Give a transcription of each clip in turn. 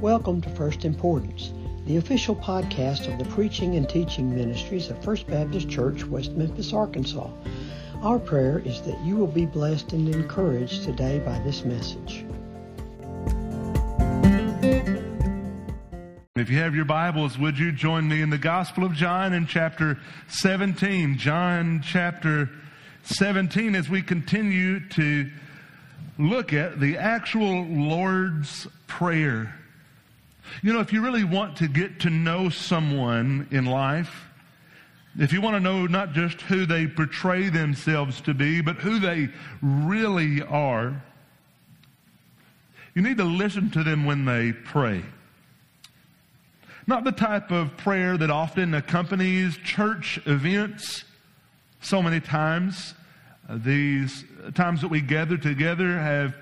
Welcome to First Importance, the official podcast of the preaching and teaching ministries of First Baptist Church, West Memphis, Arkansas. Our prayer is that you will be blessed and encouraged today by this message. If you have your Bibles, would you join me in the Gospel of John in chapter 17? John chapter 17, as we continue to look at the actual Lord's Prayer. You know, if you really want to get to know someone in life, if you want to know not just who they portray themselves to be, but who they really are, you need to listen to them when they pray. Not the type of prayer that often accompanies church events so many times. Uh, these times that we gather together have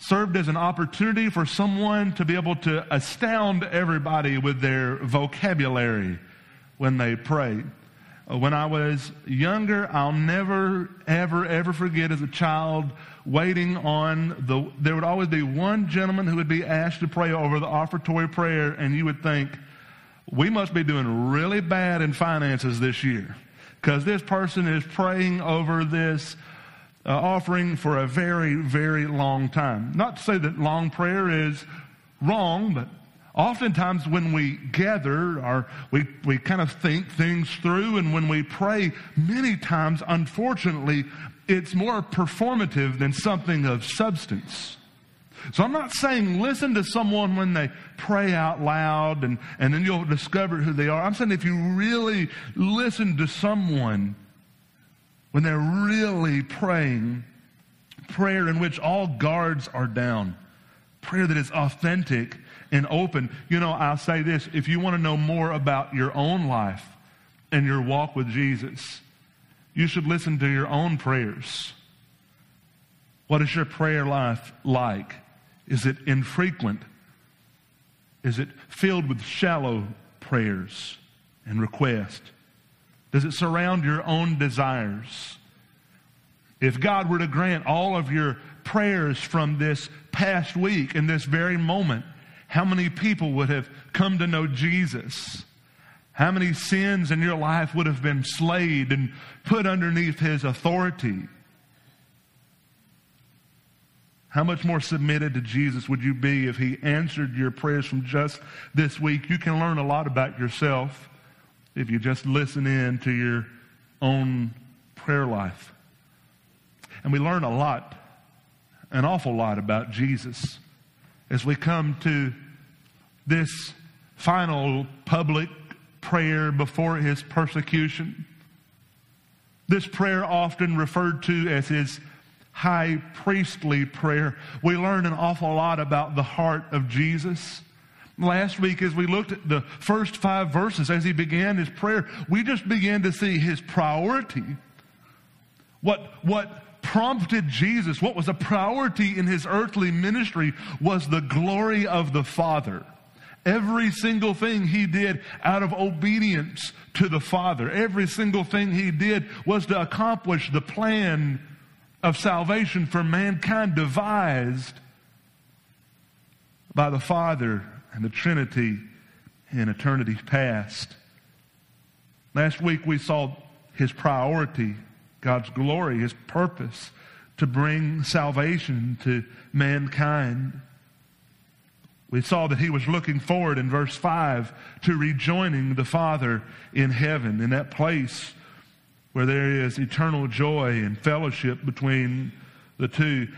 served as an opportunity for someone to be able to astound everybody with their vocabulary when they pray. Uh, when I was younger, I'll never, ever, ever forget as a child waiting on the, there would always be one gentleman who would be asked to pray over the offertory prayer, and you would think, we must be doing really bad in finances this year because this person is praying over this uh, offering for a very, very long time. Not to say that long prayer is wrong, but oftentimes when we gather, our, we, we kind of think things through, and when we pray, many times, unfortunately, it's more performative than something of substance. So I'm not saying listen to someone when they pray out loud and, and then you'll discover who they are. I'm saying if you really listen to someone when they're really praying, prayer in which all guards are down, prayer that is authentic and open. You know, I'll say this if you want to know more about your own life and your walk with Jesus, you should listen to your own prayers. What is your prayer life like? Is it infrequent? Is it filled with shallow prayers and requests? Does it surround your own desires? If God were to grant all of your prayers from this past week in this very moment, how many people would have come to know Jesus? How many sins in your life would have been slayed and put underneath his authority? How much more submitted to Jesus would you be if he answered your prayers from just this week? You can learn a lot about yourself if you just listen in to your own prayer life. And we learn a lot, an awful lot about Jesus as we come to this final public prayer before his persecution. This prayer, often referred to as his high priestly prayer, we learn an awful lot about the heart of Jesus. Last week, as we looked at the first five verses, as he began his prayer, we just began to see his priority. What, what prompted Jesus, what was a priority in his earthly ministry, was the glory of the Father. Every single thing he did out of obedience to the Father. Every single thing he did was to accomplish the plan of salvation for mankind devised by the Father and the Trinity in eternity past. Last week we saw his priority, God's glory, his purpose to bring salvation to mankind. We saw that he was looking forward in verse 5 to rejoining the Father in heaven, in that place where there is eternal joy and fellowship between the two.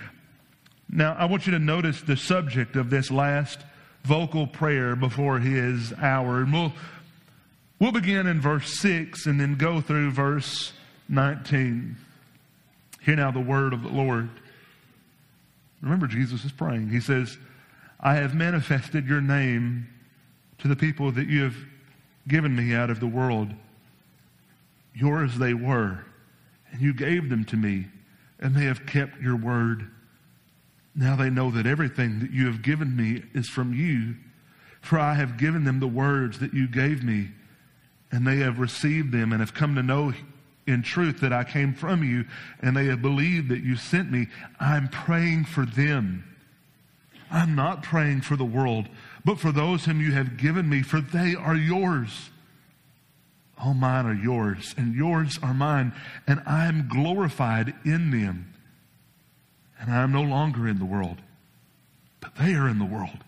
Now, I want you to notice the subject of this last vocal prayer before his hour. And we'll, we'll begin in verse 6 and then go through verse 19. Hear now the word of the Lord. Remember, Jesus is praying. He says, I have manifested your name to the people that you have given me out of the world. Yours they were, and you gave them to me, and they have kept your word. Now they know that everything that you have given me is from you, for I have given them the words that you gave me, and they have received them and have come to know in truth that I came from you, and they have believed that you sent me. I'm praying for them. I'm not praying for the world, but for those whom you have given me, for they are yours. All mine are yours, and yours are mine, and I am glorified in them. And I am no longer in the world, but they are in the world.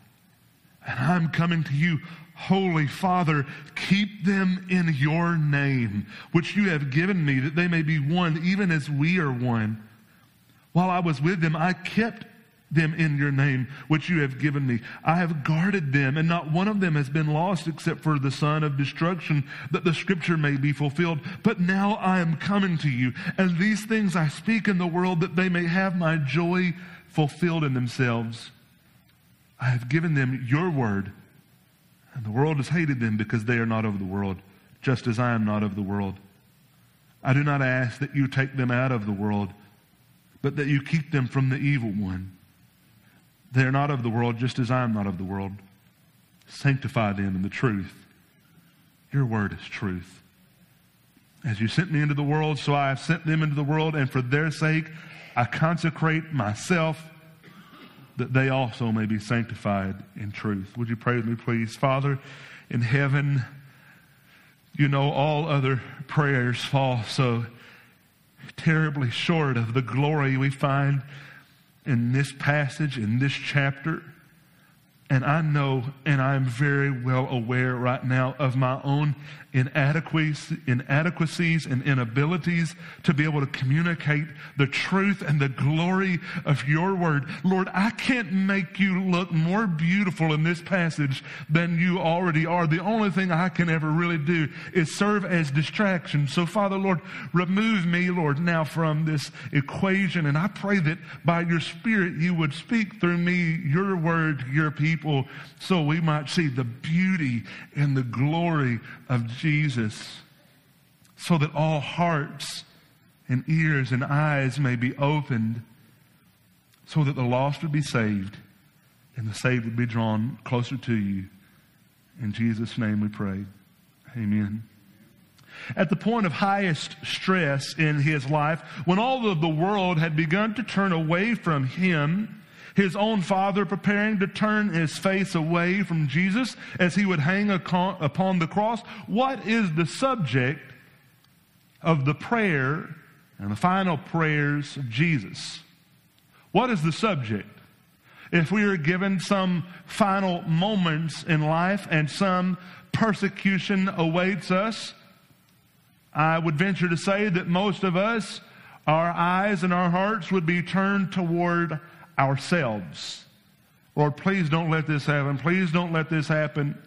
And I'm coming to you, Holy Father, keep them in your name, which you have given me, that they may be one, even as we are one. While I was with them, I kept them in your name, which you have given me. I have guarded them, and not one of them has been lost except for the son of destruction, that the scripture may be fulfilled. But now I am coming to you, and these things I speak in the world that they may have my joy fulfilled in themselves. I have given them your word, and the world has hated them because they are not of the world, just as I am not of the world. I do not ask that you take them out of the world, but that you keep them from the evil one. They are not of the world, just as I am not of the world. Sanctify them in the truth. Your word is truth. As you sent me into the world, so I have sent them into the world, and for their sake I consecrate myself that they also may be sanctified in truth. Would you pray with me, please? Father, in heaven, you know all other prayers fall so terribly short of the glory we find in this passage, in this chapter. And I know, and I'm very well aware right now of my own inadequacies, inadequacies and inabilities to be able to communicate the truth and the glory of your word. Lord, I can't make you look more beautiful in this passage than you already are. The only thing I can ever really do is serve as distraction. So, Father, Lord, remove me, Lord, now from this equation. And I pray that by your Spirit you would speak through me your word, your people, so we might see the beauty and the glory of Jesus so that all hearts and ears and eyes may be opened so that the lost would be saved and the saved would be drawn closer to you. In Jesus' name we pray. Amen. At the point of highest stress in his life, when all of the world had begun to turn away from him, his own father preparing to turn his face away from Jesus as he would hang upon the cross. What is the subject of the prayer and the final prayers of Jesus? What is the subject? If we are given some final moments in life and some persecution awaits us, I would venture to say that most of us, our eyes and our hearts would be turned toward ourselves. Lord, please don't let this happen. Please don't let this happen.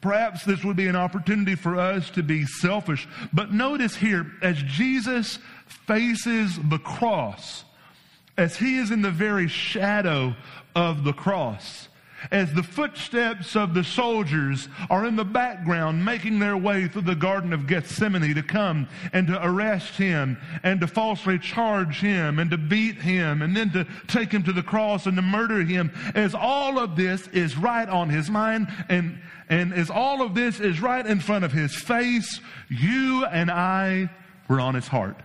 Perhaps this would be an opportunity for us to be selfish. But notice here, as Jesus faces the cross, as he is in the very shadow of the cross, as the footsteps of the soldiers are in the background making their way through the Garden of Gethsemane to come and to arrest him and to falsely charge him and to beat him and then to take him to the cross and to murder him, as all of this is right on his mind and, and as all of this is right in front of his face, you and I were on his heart.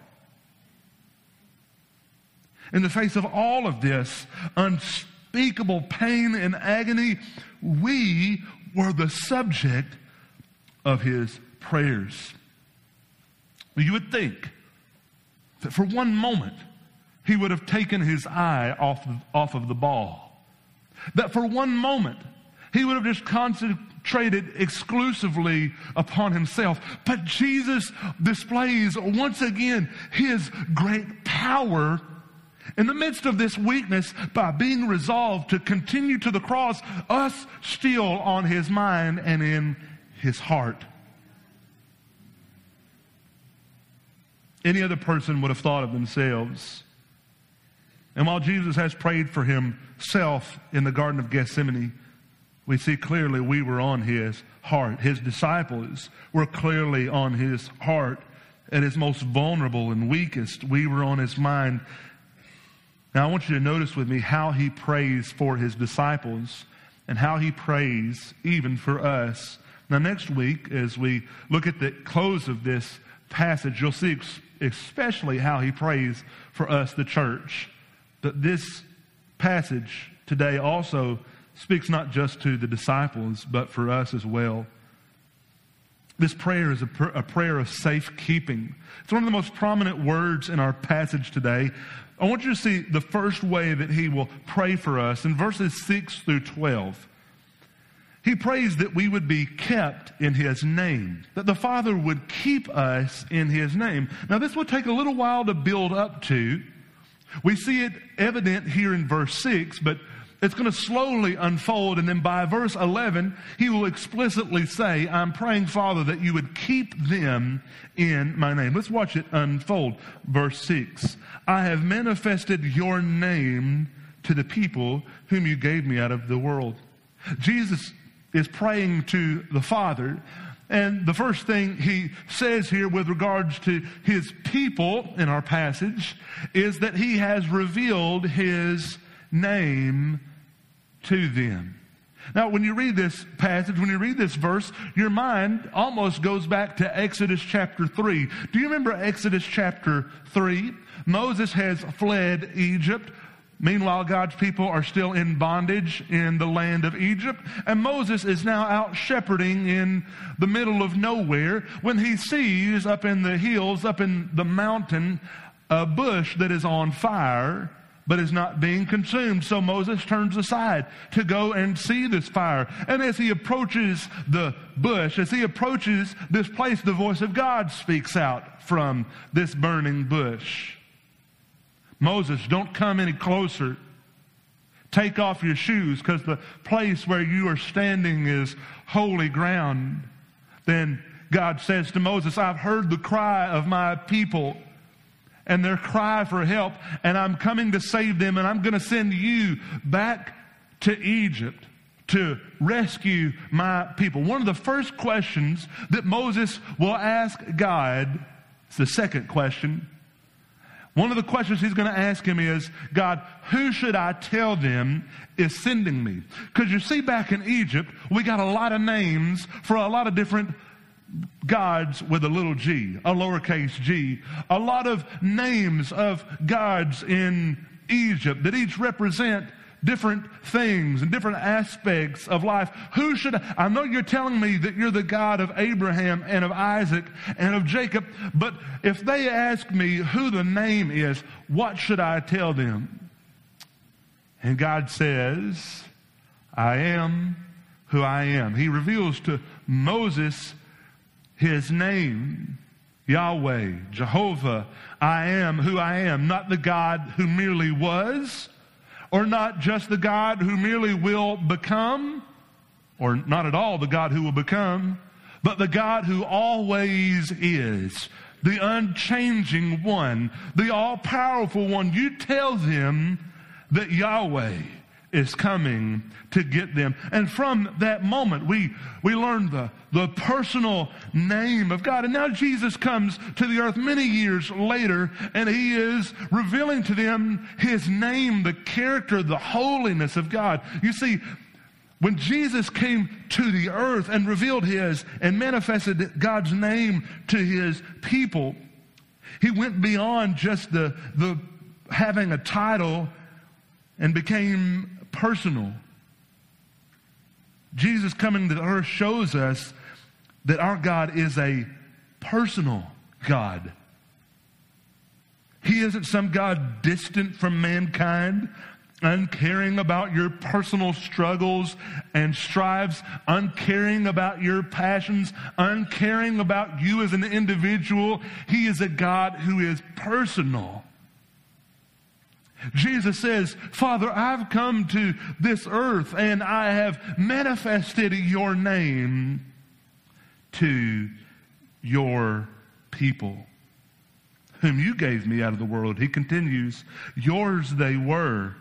In the face of all of this, unspeakable unspeakable pain and agony, we were the subject of his prayers. You would think that for one moment he would have taken his eye off of, off of the ball. That for one moment he would have just concentrated exclusively upon himself. But Jesus displays once again his great power in the midst of this weakness, by being resolved to continue to the cross, us still on his mind and in his heart. Any other person would have thought of themselves. And while Jesus has prayed for himself in the Garden of Gethsemane, we see clearly we were on his heart. His disciples were clearly on his heart. At his most vulnerable and weakest, we were on his mind. Now, I want you to notice with me how he prays for his disciples and how he prays even for us. Now, next week, as we look at the close of this passage, you'll see especially how he prays for us, the church. But this passage today also speaks not just to the disciples, but for us as well. This prayer is a, pr- a prayer of safekeeping. It's one of the most prominent words in our passage today. I want you to see the first way that he will pray for us in verses 6 through 12. He prays that we would be kept in his name, that the Father would keep us in his name. Now, this would take a little while to build up to. We see it evident here in verse 6, but it's going to slowly unfold. And then by verse 11, he will explicitly say, I'm praying, Father, that you would keep them in my name. Let's watch it unfold. Verse 6 I have manifested your name to the people whom you gave me out of the world. Jesus is praying to the Father. And the first thing he says here with regards to his people in our passage is that he has revealed his name to them. Now, when you read this passage, when you read this verse, your mind almost goes back to Exodus chapter 3. Do you remember Exodus chapter 3? Moses has fled Egypt. Meanwhile, God's people are still in bondage in the land of Egypt. And Moses is now out shepherding in the middle of nowhere when he sees up in the hills, up in the mountain, a bush that is on fire but is not being consumed. So Moses turns aside to go and see this fire. And as he approaches the bush, as he approaches this place, the voice of God speaks out from this burning bush. Moses, don't come any closer. Take off your shoes because the place where you are standing is holy ground. Then God says to Moses, I've heard the cry of my people and their cry for help, and I'm coming to save them, and I'm going to send you back to Egypt to rescue my people. One of the first questions that Moses will ask God, it's the second question. One of the questions he's going to ask him is, God, who should I tell them is sending me? Because you see, back in Egypt, we got a lot of names for a lot of different gods with a little g, a lowercase g. A lot of names of gods in Egypt that each represent different things and different aspects of life. Who should I, I know you're telling me that you're the God of Abraham and of Isaac and of Jacob, but if they ask me who the name is, what should I tell them? And God says, I am who I am. He reveals to Moses his name. Yahweh, Jehovah, I am who I am, not the God who merely was, or not just the God who merely will become, or not at all the God who will become, but the God who always is, the unchanging one, the all powerful one. You tell them that Yahweh is coming to get them. And from that moment, we, we learn the, the personal name of God. And now Jesus comes to the earth many years later, and he is revealing to them his name, the character, the holiness of God. You see, when Jesus came to the earth and revealed his and manifested God's name to his people, he went beyond just the, the having a title and became personal. Jesus coming to earth shows us that our God is a personal God. He isn't some God distant from mankind, uncaring about your personal struggles and strives, uncaring about your passions, uncaring about you as an individual. He is a God who is personal. Jesus says, Father, I've come to this earth and I have manifested your name to your people, whom you gave me out of the world. He continues, Yours they were,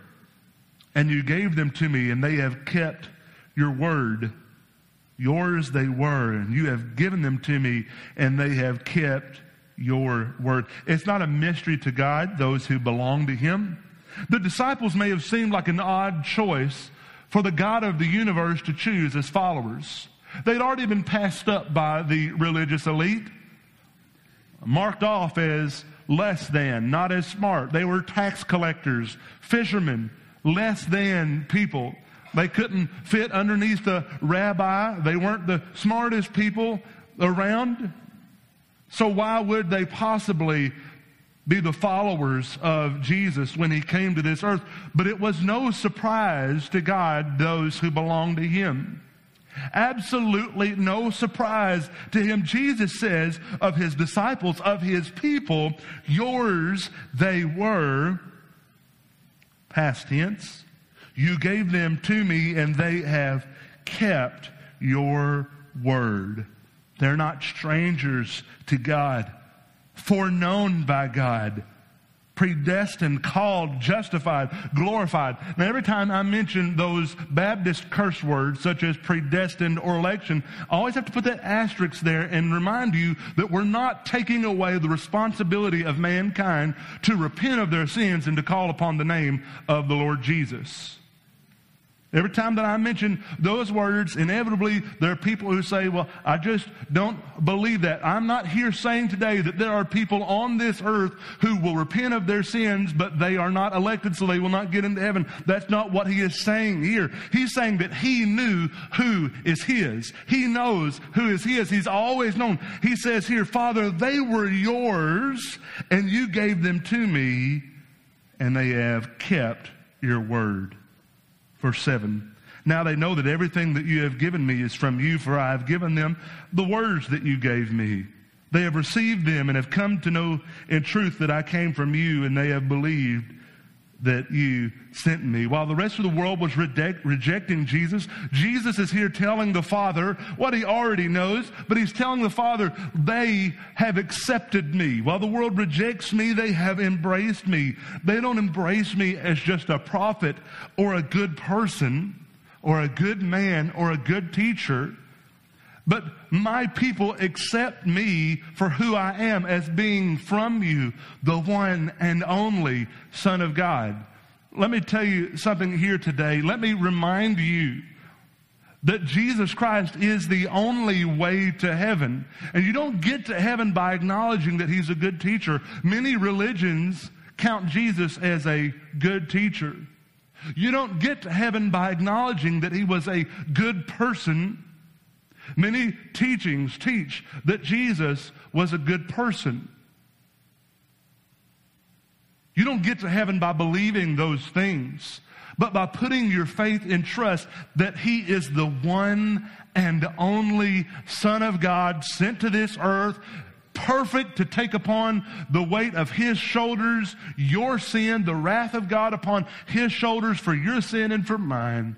and you gave them to me, and they have kept your word. Yours they were, and you have given them to me, and they have kept your word. It's not a mystery to God, those who belong to Him. The disciples may have seemed like an odd choice for the God of the universe to choose as followers. They'd already been passed up by the religious elite, marked off as less than, not as smart. They were tax collectors, fishermen, less than people. They couldn't fit underneath the rabbi. They weren't the smartest people around. So why would they possibly be the followers of Jesus when he came to this earth? But it was no surprise to God, those who belong to him. Absolutely no surprise to him. Jesus says of his disciples, of his people, yours they were, past tense. You gave them to me and they have kept your word. They're not strangers to God, foreknown by God predestined, called, justified, glorified. Now, every time I mention those Baptist curse words, such as predestined or election, I always have to put that asterisk there and remind you that we're not taking away the responsibility of mankind to repent of their sins and to call upon the name of the Lord Jesus. Every time that I mention those words, inevitably there are people who say, Well, I just don't believe that. I'm not here saying today that there are people on this earth who will repent of their sins, but they are not elected, so they will not get into heaven. That's not what he is saying here. He's saying that he knew who is his. He knows who is his. He's always known. He says here, Father, they were yours, and you gave them to me, and they have kept your word. Verse 7. Now they know that everything that you have given me is from you, for I have given them the words that you gave me. They have received them and have come to know in truth that I came from you, and they have believed that you sent me. While the rest of the world was reject, rejecting Jesus, Jesus is here telling the Father what he already knows, but he's telling the Father, they have accepted me. While the world rejects me, they have embraced me. They don't embrace me as just a prophet or a good person or a good man or a good teacher. But my people accept me for who I am as being from you, the one and only Son of God. Let me tell you something here today. Let me remind you that Jesus Christ is the only way to heaven. And you don't get to heaven by acknowledging that he's a good teacher. Many religions count Jesus as a good teacher. You don't get to heaven by acknowledging that he was a good person Many teachings teach that Jesus was a good person. You don't get to heaven by believing those things, but by putting your faith and trust that He is the one and only Son of God sent to this earth, perfect to take upon the weight of His shoulders, your sin, the wrath of God upon His shoulders for your sin and for mine.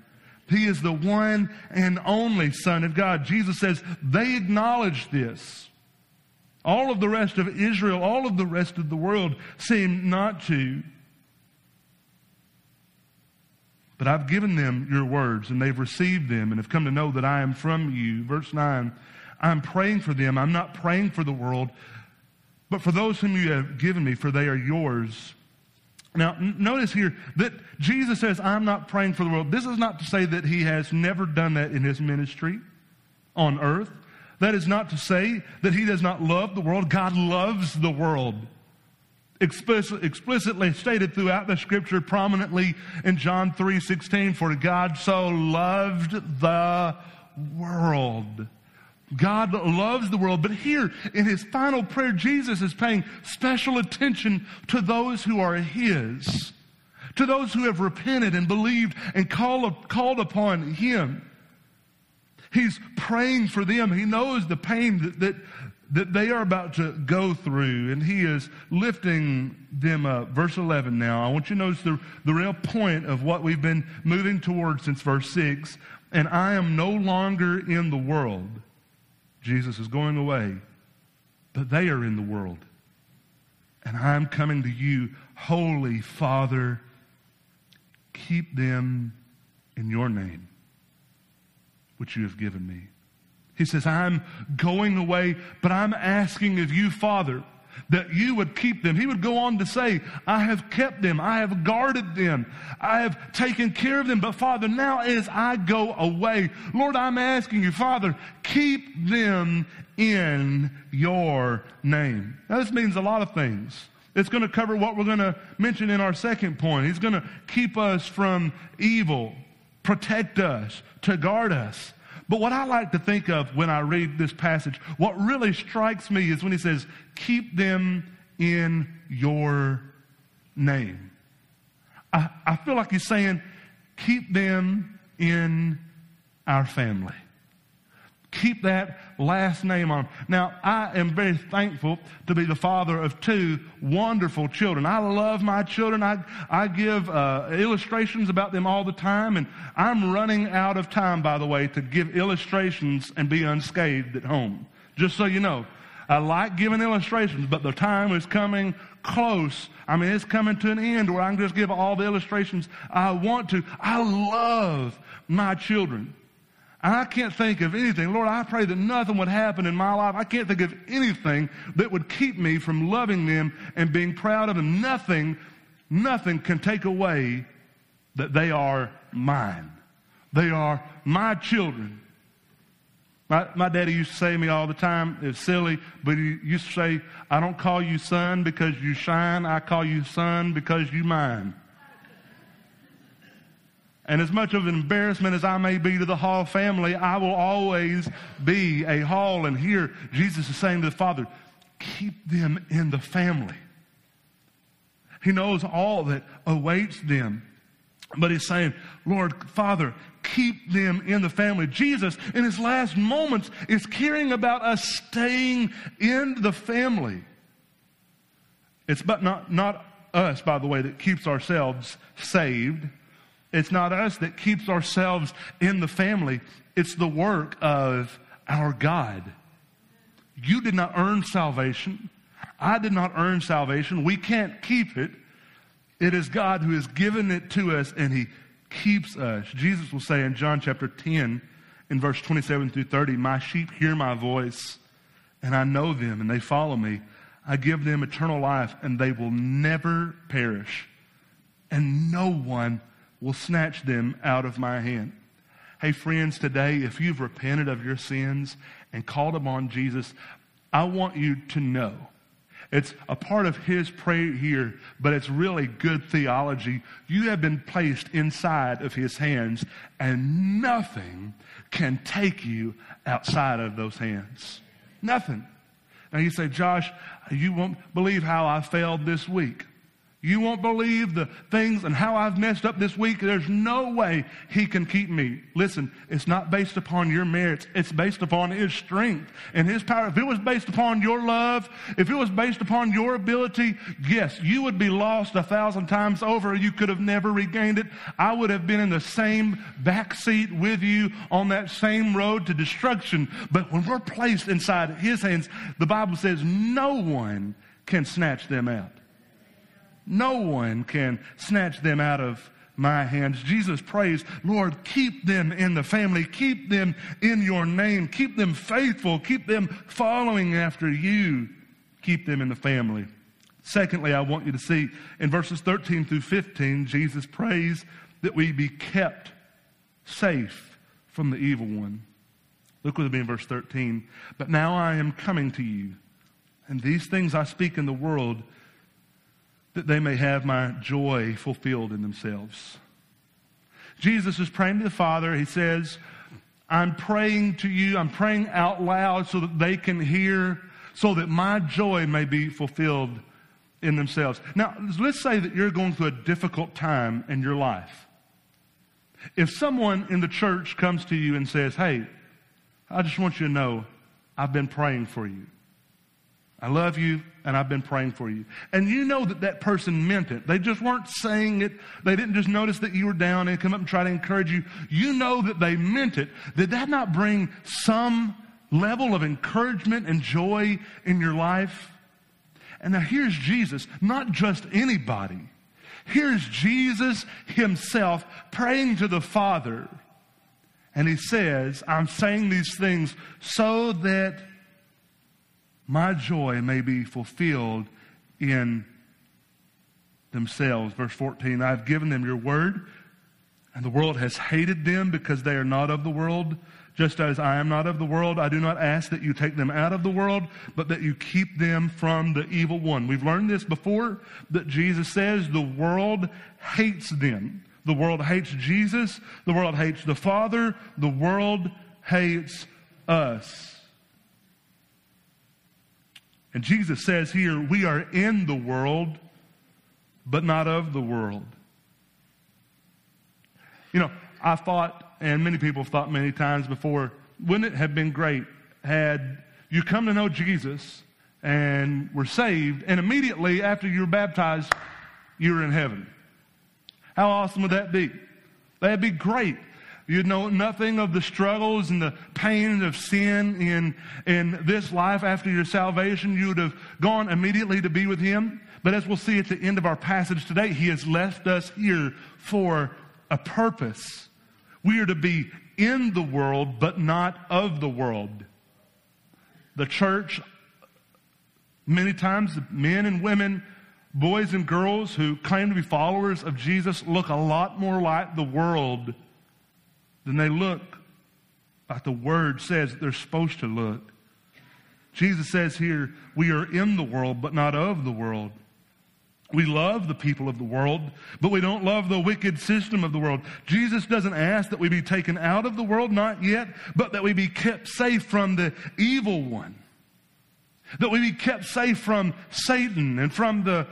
He is the one and only Son of God. Jesus says they acknowledge this. All of the rest of Israel, all of the rest of the world seem not to. But I've given them your words, and they've received them, and have come to know that I am from you. Verse 9 I'm praying for them. I'm not praying for the world, but for those whom you have given me, for they are yours. Now, notice here that Jesus says, I'm not praying for the world. This is not to say that he has never done that in his ministry on earth. That is not to say that he does not love the world. God loves the world. Explicit, explicitly stated throughout the scripture prominently in John 3:16 for God so loved the world God loves the world, but here in his final prayer, Jesus is paying special attention to those who are his, to those who have repented and believed and call, called upon him. He's praying for them. He knows the pain that, that, that they are about to go through, and he is lifting them up. Verse 11 now. I want you to notice the, the real point of what we've been moving towards since verse 6. And I am no longer in the world Jesus is going away, but they are in the world. And I'm coming to you, Holy Father, keep them in your name, which you have given me. He says, I'm going away, but I'm asking of you, Father, that you would keep them. He would go on to say, I have kept them. I have guarded them. I have taken care of them. But Father, now as I go away, Lord, I'm asking you, Father, keep them in your name. Now this means a lot of things. It's going to cover what we're going to mention in our second point. He's going to keep us from evil. protect us, to guard us. But what I like to think of when I read this passage, what really strikes me is when he says, keep them in your name. I, I feel like he's saying, keep them in our family. Keep that last name on. Now, I am very thankful to be the father of two wonderful children. I love my children. I, I give uh, illustrations about them all the time, and I'm running out of time, by the way, to give illustrations and be unscathed at home. Just so you know. I like giving illustrations, but the time is coming close. I mean, it's coming to an end where I can just give all the illustrations I want to. I love my children. I can't think of anything. Lord, I pray that nothing would happen in my life. I can't think of anything that would keep me from loving them and being proud of them. Nothing, nothing can take away that they are mine. They are my children. My, my daddy used to say to me all the time, it's silly, but he used to say, I don't call you son because you shine. I call you son because you mine. And as much of an embarrassment as I may be to the Hall family, I will always be a Hall. And here, Jesus is saying to the Father, keep them in the family. He knows all that awaits them. But he's saying, Lord, Father, keep them in the family. Jesus, in his last moments, is caring about us staying in the family. It's but not, not us, by the way, that keeps ourselves saved. It's not us that keeps ourselves in the family. It's the work of our God. You did not earn salvation. I did not earn salvation. We can't keep it. It is God who has given it to us and He keeps us. Jesus will say in John chapter 10, in verse 27 through 30, My sheep hear my voice, and I know them, and they follow me. I give them eternal life, and they will never perish, and no one will snatch them out of my hand. Hey, friends, today, if you've repented of your sins and called upon Jesus, I want you to know it's a part of his prayer here, but it's really good theology. You have been placed inside of his hands, and nothing can take you outside of those hands. Nothing. Now you say, Josh, you won't believe how I failed this week. You won't believe the things and how I've messed up this week. There's no way he can keep me. Listen, it's not based upon your merits. It's based upon his strength and his power. If it was based upon your love, if it was based upon your ability, yes, you would be lost a thousand times over. You could have never regained it. I would have been in the same back seat with you on that same road to destruction. But when we're placed inside his hands, the Bible says no one can snatch them out. No one can snatch them out of my hands. Jesus prays, Lord, keep them in the family. Keep them in your name. Keep them faithful. Keep them following after you. Keep them in the family. Secondly, I want you to see in verses 13 through 15, Jesus prays that we be kept safe from the evil one. Look with me in verse 13. But now I am coming to you, and these things I speak in the world that they may have my joy fulfilled in themselves. Jesus is praying to the Father. He says, I'm praying to you. I'm praying out loud so that they can hear, so that my joy may be fulfilled in themselves. Now, let's say that you're going through a difficult time in your life. If someone in the church comes to you and says, Hey, I just want you to know I've been praying for you. I love you and I've been praying for you. And you know that that person meant it. They just weren't saying it. They didn't just notice that you were down and come up and try to encourage you. You know that they meant it. Did that not bring some level of encouragement and joy in your life? And now here's Jesus, not just anybody. Here's Jesus himself praying to the Father. And he says, I'm saying these things so that my joy may be fulfilled in themselves. Verse 14, I have given them your word, and the world has hated them because they are not of the world. Just as I am not of the world, I do not ask that you take them out of the world, but that you keep them from the evil one. We've learned this before that Jesus says the world hates them. The world hates Jesus. The world hates the Father. The world hates us. And Jesus says here, we are in the world, but not of the world. You know, I thought, and many people have thought many times before, wouldn't it have been great had you come to know Jesus and were saved, and immediately after you were baptized, you were in heaven? How awesome would that be? That'd be great. You'd know nothing of the struggles and the pain of sin in, in this life after your salvation. You would have gone immediately to be with Him. But as we'll see at the end of our passage today, He has left us here for a purpose. We are to be in the world, but not of the world. The church, many times, men and women, boys and girls who claim to be followers of Jesus look a lot more like the world than they look like the Word says they're supposed to look. Jesus says here, we are in the world, but not of the world. We love the people of the world, but we don't love the wicked system of the world. Jesus doesn't ask that we be taken out of the world, not yet, but that we be kept safe from the evil one. That we be kept safe from Satan and from the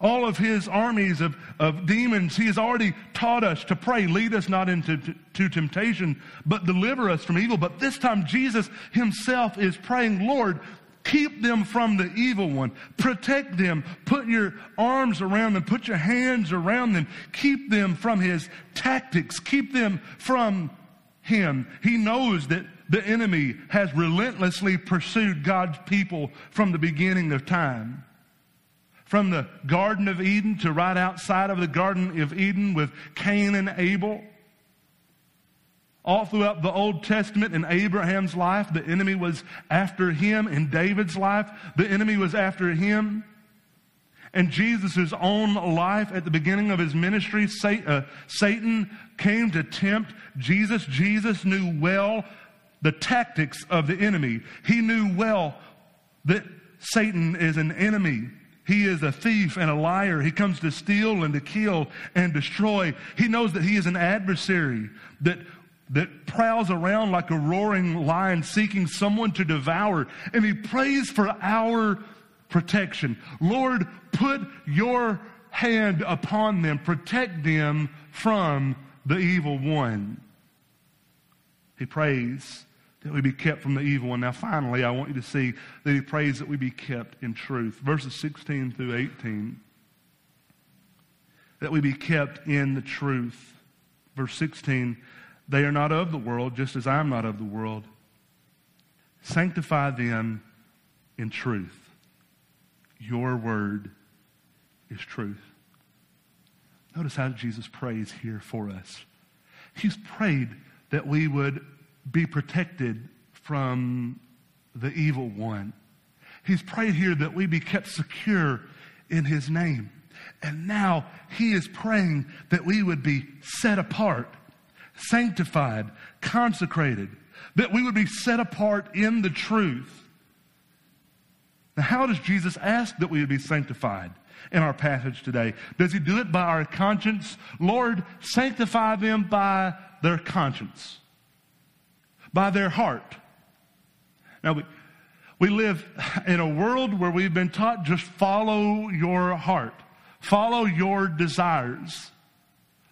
all of his armies of, of demons. He has already taught us to pray, lead us not into to, temptation, but deliver us from evil. But this time Jesus himself is praying, Lord, Keep them from the evil one. Protect them. Put your arms around them. Put your hands around them. Keep them from his tactics. Keep them from him. He knows that the enemy has relentlessly pursued God's people from the beginning of time. From the Garden of Eden to right outside of the Garden of Eden with Cain and Abel all throughout the Old Testament in Abraham's life, the enemy was after him. In David's life, the enemy was after him. And Jesus' own life at the beginning of his ministry, uh, Satan came to tempt Jesus. Jesus knew well the tactics of the enemy. He knew well that Satan is an enemy. He is a thief and a liar. He comes to steal and to kill and destroy. He knows that he is an adversary, that that prowls around like a roaring lion seeking someone to devour. And he prays for our protection. Lord, put your hand upon them, protect them from the evil one. He prays that we be kept from the evil one. Now, finally, I want you to see that he prays that we be kept in truth. Verses 16 through 18. That we be kept in the truth. Verse 16 they are not of the world, just as I am not of the world. Sanctify them in truth. Your word is truth. Notice how Jesus prays here for us. He's prayed that we would be protected from the evil one. He's prayed here that we be kept secure in his name. And now he is praying that we would be set apart sanctified, consecrated, that we would be set apart in the truth. Now, how does Jesus ask that we would be sanctified in our passage today? Does he do it by our conscience? Lord, sanctify them by their conscience, by their heart. Now, we, we live in a world where we've been taught just follow your heart, follow your desires,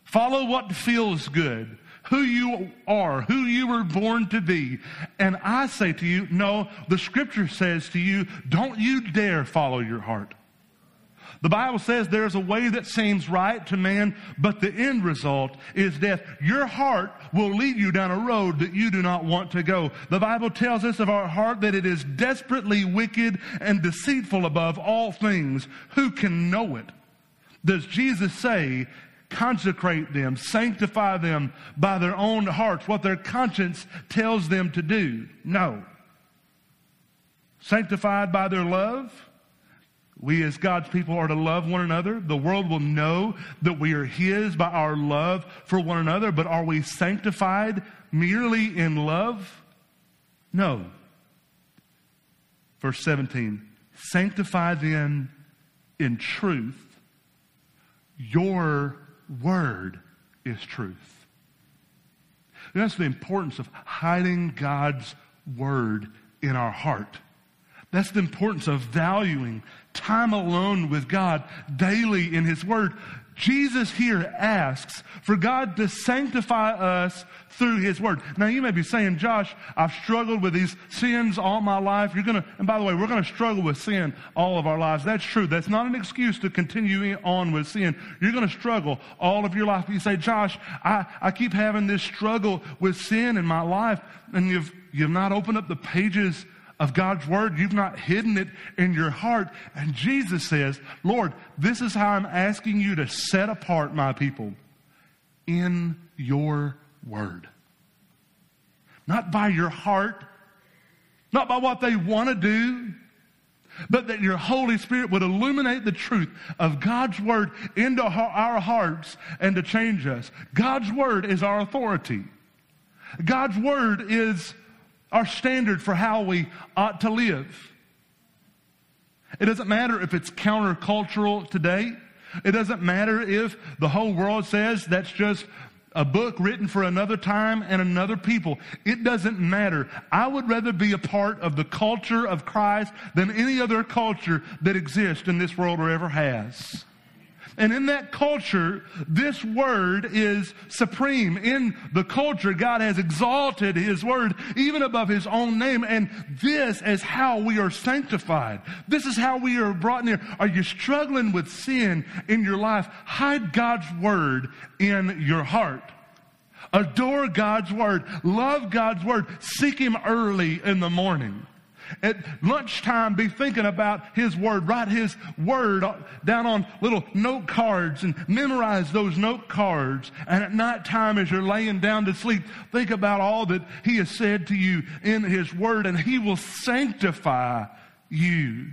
follow what feels good, who you are, who you were born to be. And I say to you, no, the scripture says to you, don't you dare follow your heart. The Bible says there's a way that seems right to man, but the end result is death. Your heart will lead you down a road that you do not want to go. The Bible tells us of our heart that it is desperately wicked and deceitful above all things. Who can know it? Does Jesus say consecrate them, sanctify them by their own hearts, what their conscience tells them to do. No. Sanctified by their love. We as God's people are to love one another. The world will know that we are His by our love for one another, but are we sanctified merely in love? No. Verse 17 Sanctify them in truth. Your word is truth. And that's the importance of hiding God's word in our heart. That's the importance of valuing time alone with God daily in His Word. Jesus here asks for God to sanctify us through His Word. Now you may be saying, Josh, I've struggled with these sins all my life. You're gonna, and by the way, we're gonna struggle with sin all of our lives. That's true. That's not an excuse to continue on with sin. You're gonna struggle all of your life. You say, Josh, I, I keep having this struggle with sin in my life, and you've, you've not opened up the pages of God's word. You've not hidden it in your heart. And Jesus says, Lord, this is how I'm asking you to set apart my people in your word. Not by your heart, not by what they want to do, but that your Holy Spirit would illuminate the truth of God's Word into our hearts and to change us. God's Word is our authority. God's Word is our standard for how we ought to live. It doesn't matter if it's countercultural today. It doesn't matter if the whole world says that's just a book written for another time and another people. It doesn't matter. I would rather be a part of the culture of Christ than any other culture that exists in this world or ever has. And in that culture, this word is supreme. In the culture, God has exalted his word even above his own name. And this is how we are sanctified. This is how we are brought near. Are you struggling with sin in your life? Hide God's word in your heart. Adore God's word. Love God's word. Seek him early in the morning. At lunchtime, be thinking about His Word. Write His Word down on little note cards and memorize those note cards. And at night time, as you're laying down to sleep, think about all that He has said to you in His Word, and He will sanctify you.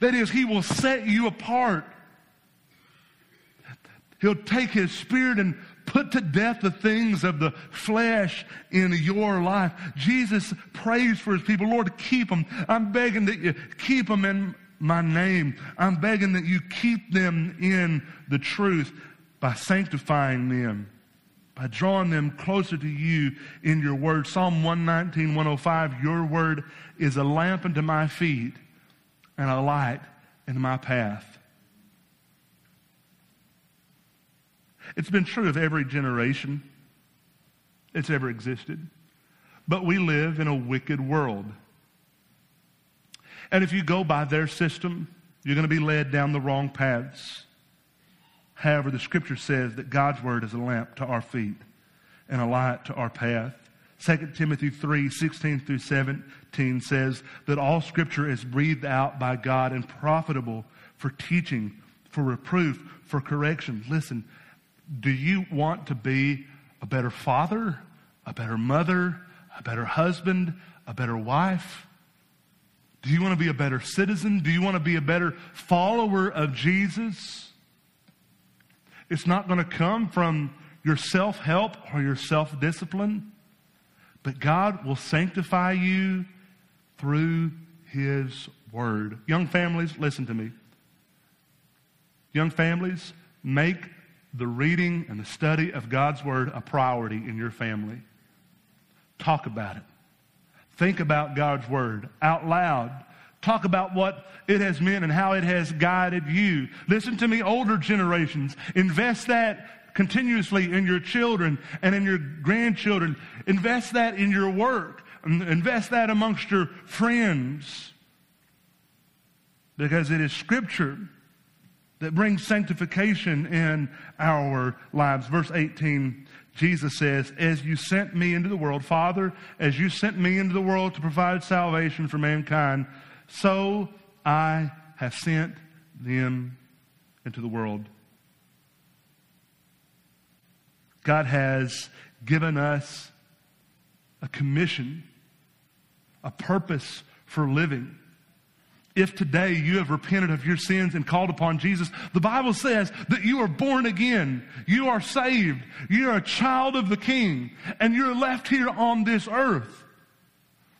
That is, He will set you apart. He'll take His Spirit and Put to death the things of the flesh in your life. Jesus prays for his people. Lord, keep them. I'm begging that you keep them in my name. I'm begging that you keep them in the truth by sanctifying them, by drawing them closer to you in your word. Psalm 119, 105, your word is a lamp unto my feet and a light in my path. It's been true of every generation that's ever existed. But we live in a wicked world. And if you go by their system, you're going to be led down the wrong paths. However, the scripture says that God's word is a lamp to our feet and a light to our path. 2 Timothy 3 16 through 17 says that all scripture is breathed out by God and profitable for teaching, for reproof, for correction. Listen, do you want to be a better father, a better mother, a better husband, a better wife? Do you want to be a better citizen? Do you want to be a better follower of Jesus? It's not going to come from your self help or your self discipline, but God will sanctify you through His Word. Young families, listen to me. Young families, make the reading and the study of God's Word a priority in your family. Talk about it. Think about God's Word out loud. Talk about what it has meant and how it has guided you. Listen to me, older generations. Invest that continuously in your children and in your grandchildren. Invest that in your work. Invest that amongst your friends. Because it is Scripture that brings sanctification in our lives. Verse 18, Jesus says, As you sent me into the world, Father, as you sent me into the world to provide salvation for mankind, so I have sent them into the world. God has given us a commission, a purpose for living if today you have repented of your sins and called upon Jesus, the Bible says that you are born again. You are saved. You're a child of the King. And you're left here on this earth.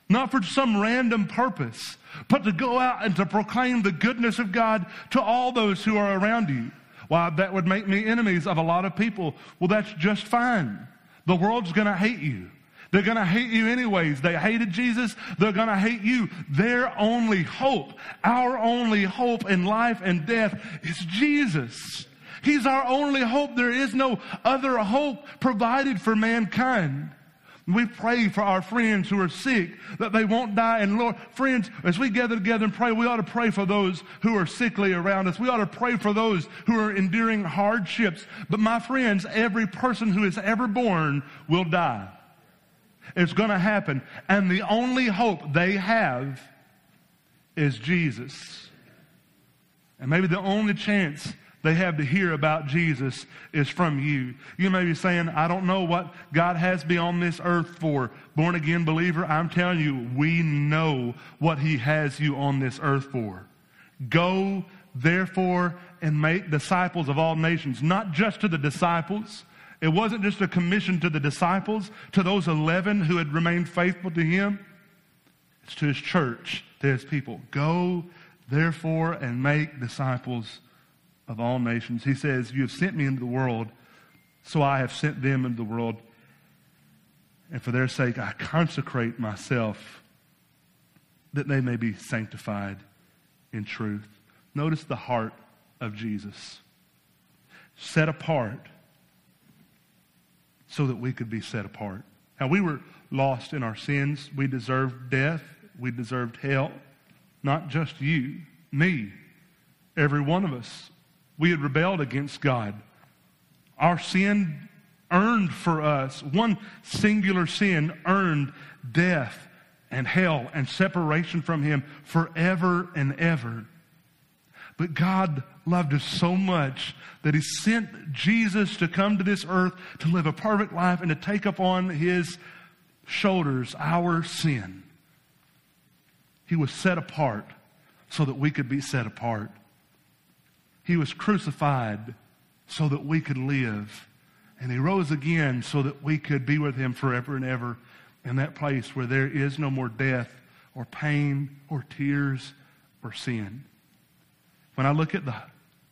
Not for some random purpose, but to go out and to proclaim the goodness of God to all those who are around you. Why, that would make me enemies of a lot of people. Well, that's just fine. The world's going to hate you. They're going to hate you anyways. They hated Jesus. They're going to hate you. Their only hope, our only hope in life and death is Jesus. He's our only hope. There is no other hope provided for mankind. We pray for our friends who are sick that they won't die. And Lord, friends, as we gather together and pray, we ought to pray for those who are sickly around us. We ought to pray for those who are enduring hardships. But my friends, every person who is ever born will die. It's going to happen. And the only hope they have is Jesus. And maybe the only chance they have to hear about Jesus is from you. You may be saying, I don't know what God has me on this earth for. Born again believer, I'm telling you, we know what He has you on this earth for. Go, therefore, and make disciples of all nations, not just to the disciples. It wasn't just a commission to the disciples, to those 11 who had remained faithful to Him. It's to His church, to His people. Go, therefore, and make disciples of all nations. He says, You have sent me into the world, so I have sent them into the world. And for their sake, I consecrate myself that they may be sanctified in truth. Notice the heart of Jesus. Set apart so that we could be set apart. Now, we were lost in our sins. We deserved death. We deserved hell. Not just you, me, every one of us. We had rebelled against God. Our sin earned for us, one singular sin earned death and hell and separation from Him forever and ever. But God loved us so much that He sent Jesus to come to this earth to live a perfect life and to take upon His shoulders our sin. He was set apart so that we could be set apart. He was crucified so that we could live. And he rose again so that we could be with him forever and ever in that place where there is no more death or pain or tears or sin. When I look at the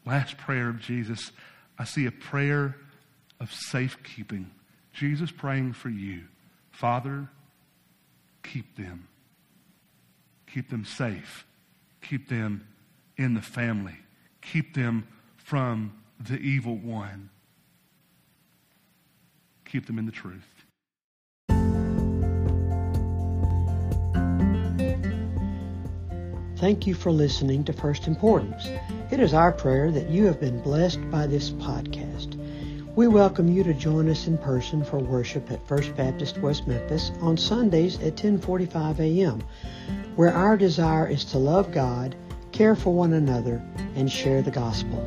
last prayer of Jesus, I see a prayer of safekeeping. Jesus praying for you. Father, keep them. Keep them safe. Keep them in the family keep them from the evil one. Keep them in the truth. Thank you for listening to First Importance. It is our prayer that you have been blessed by this podcast. We welcome you to join us in person for worship at First Baptist West Memphis on Sundays at 10:45 a.m., where our desire is to love God care for one another, and share the gospel.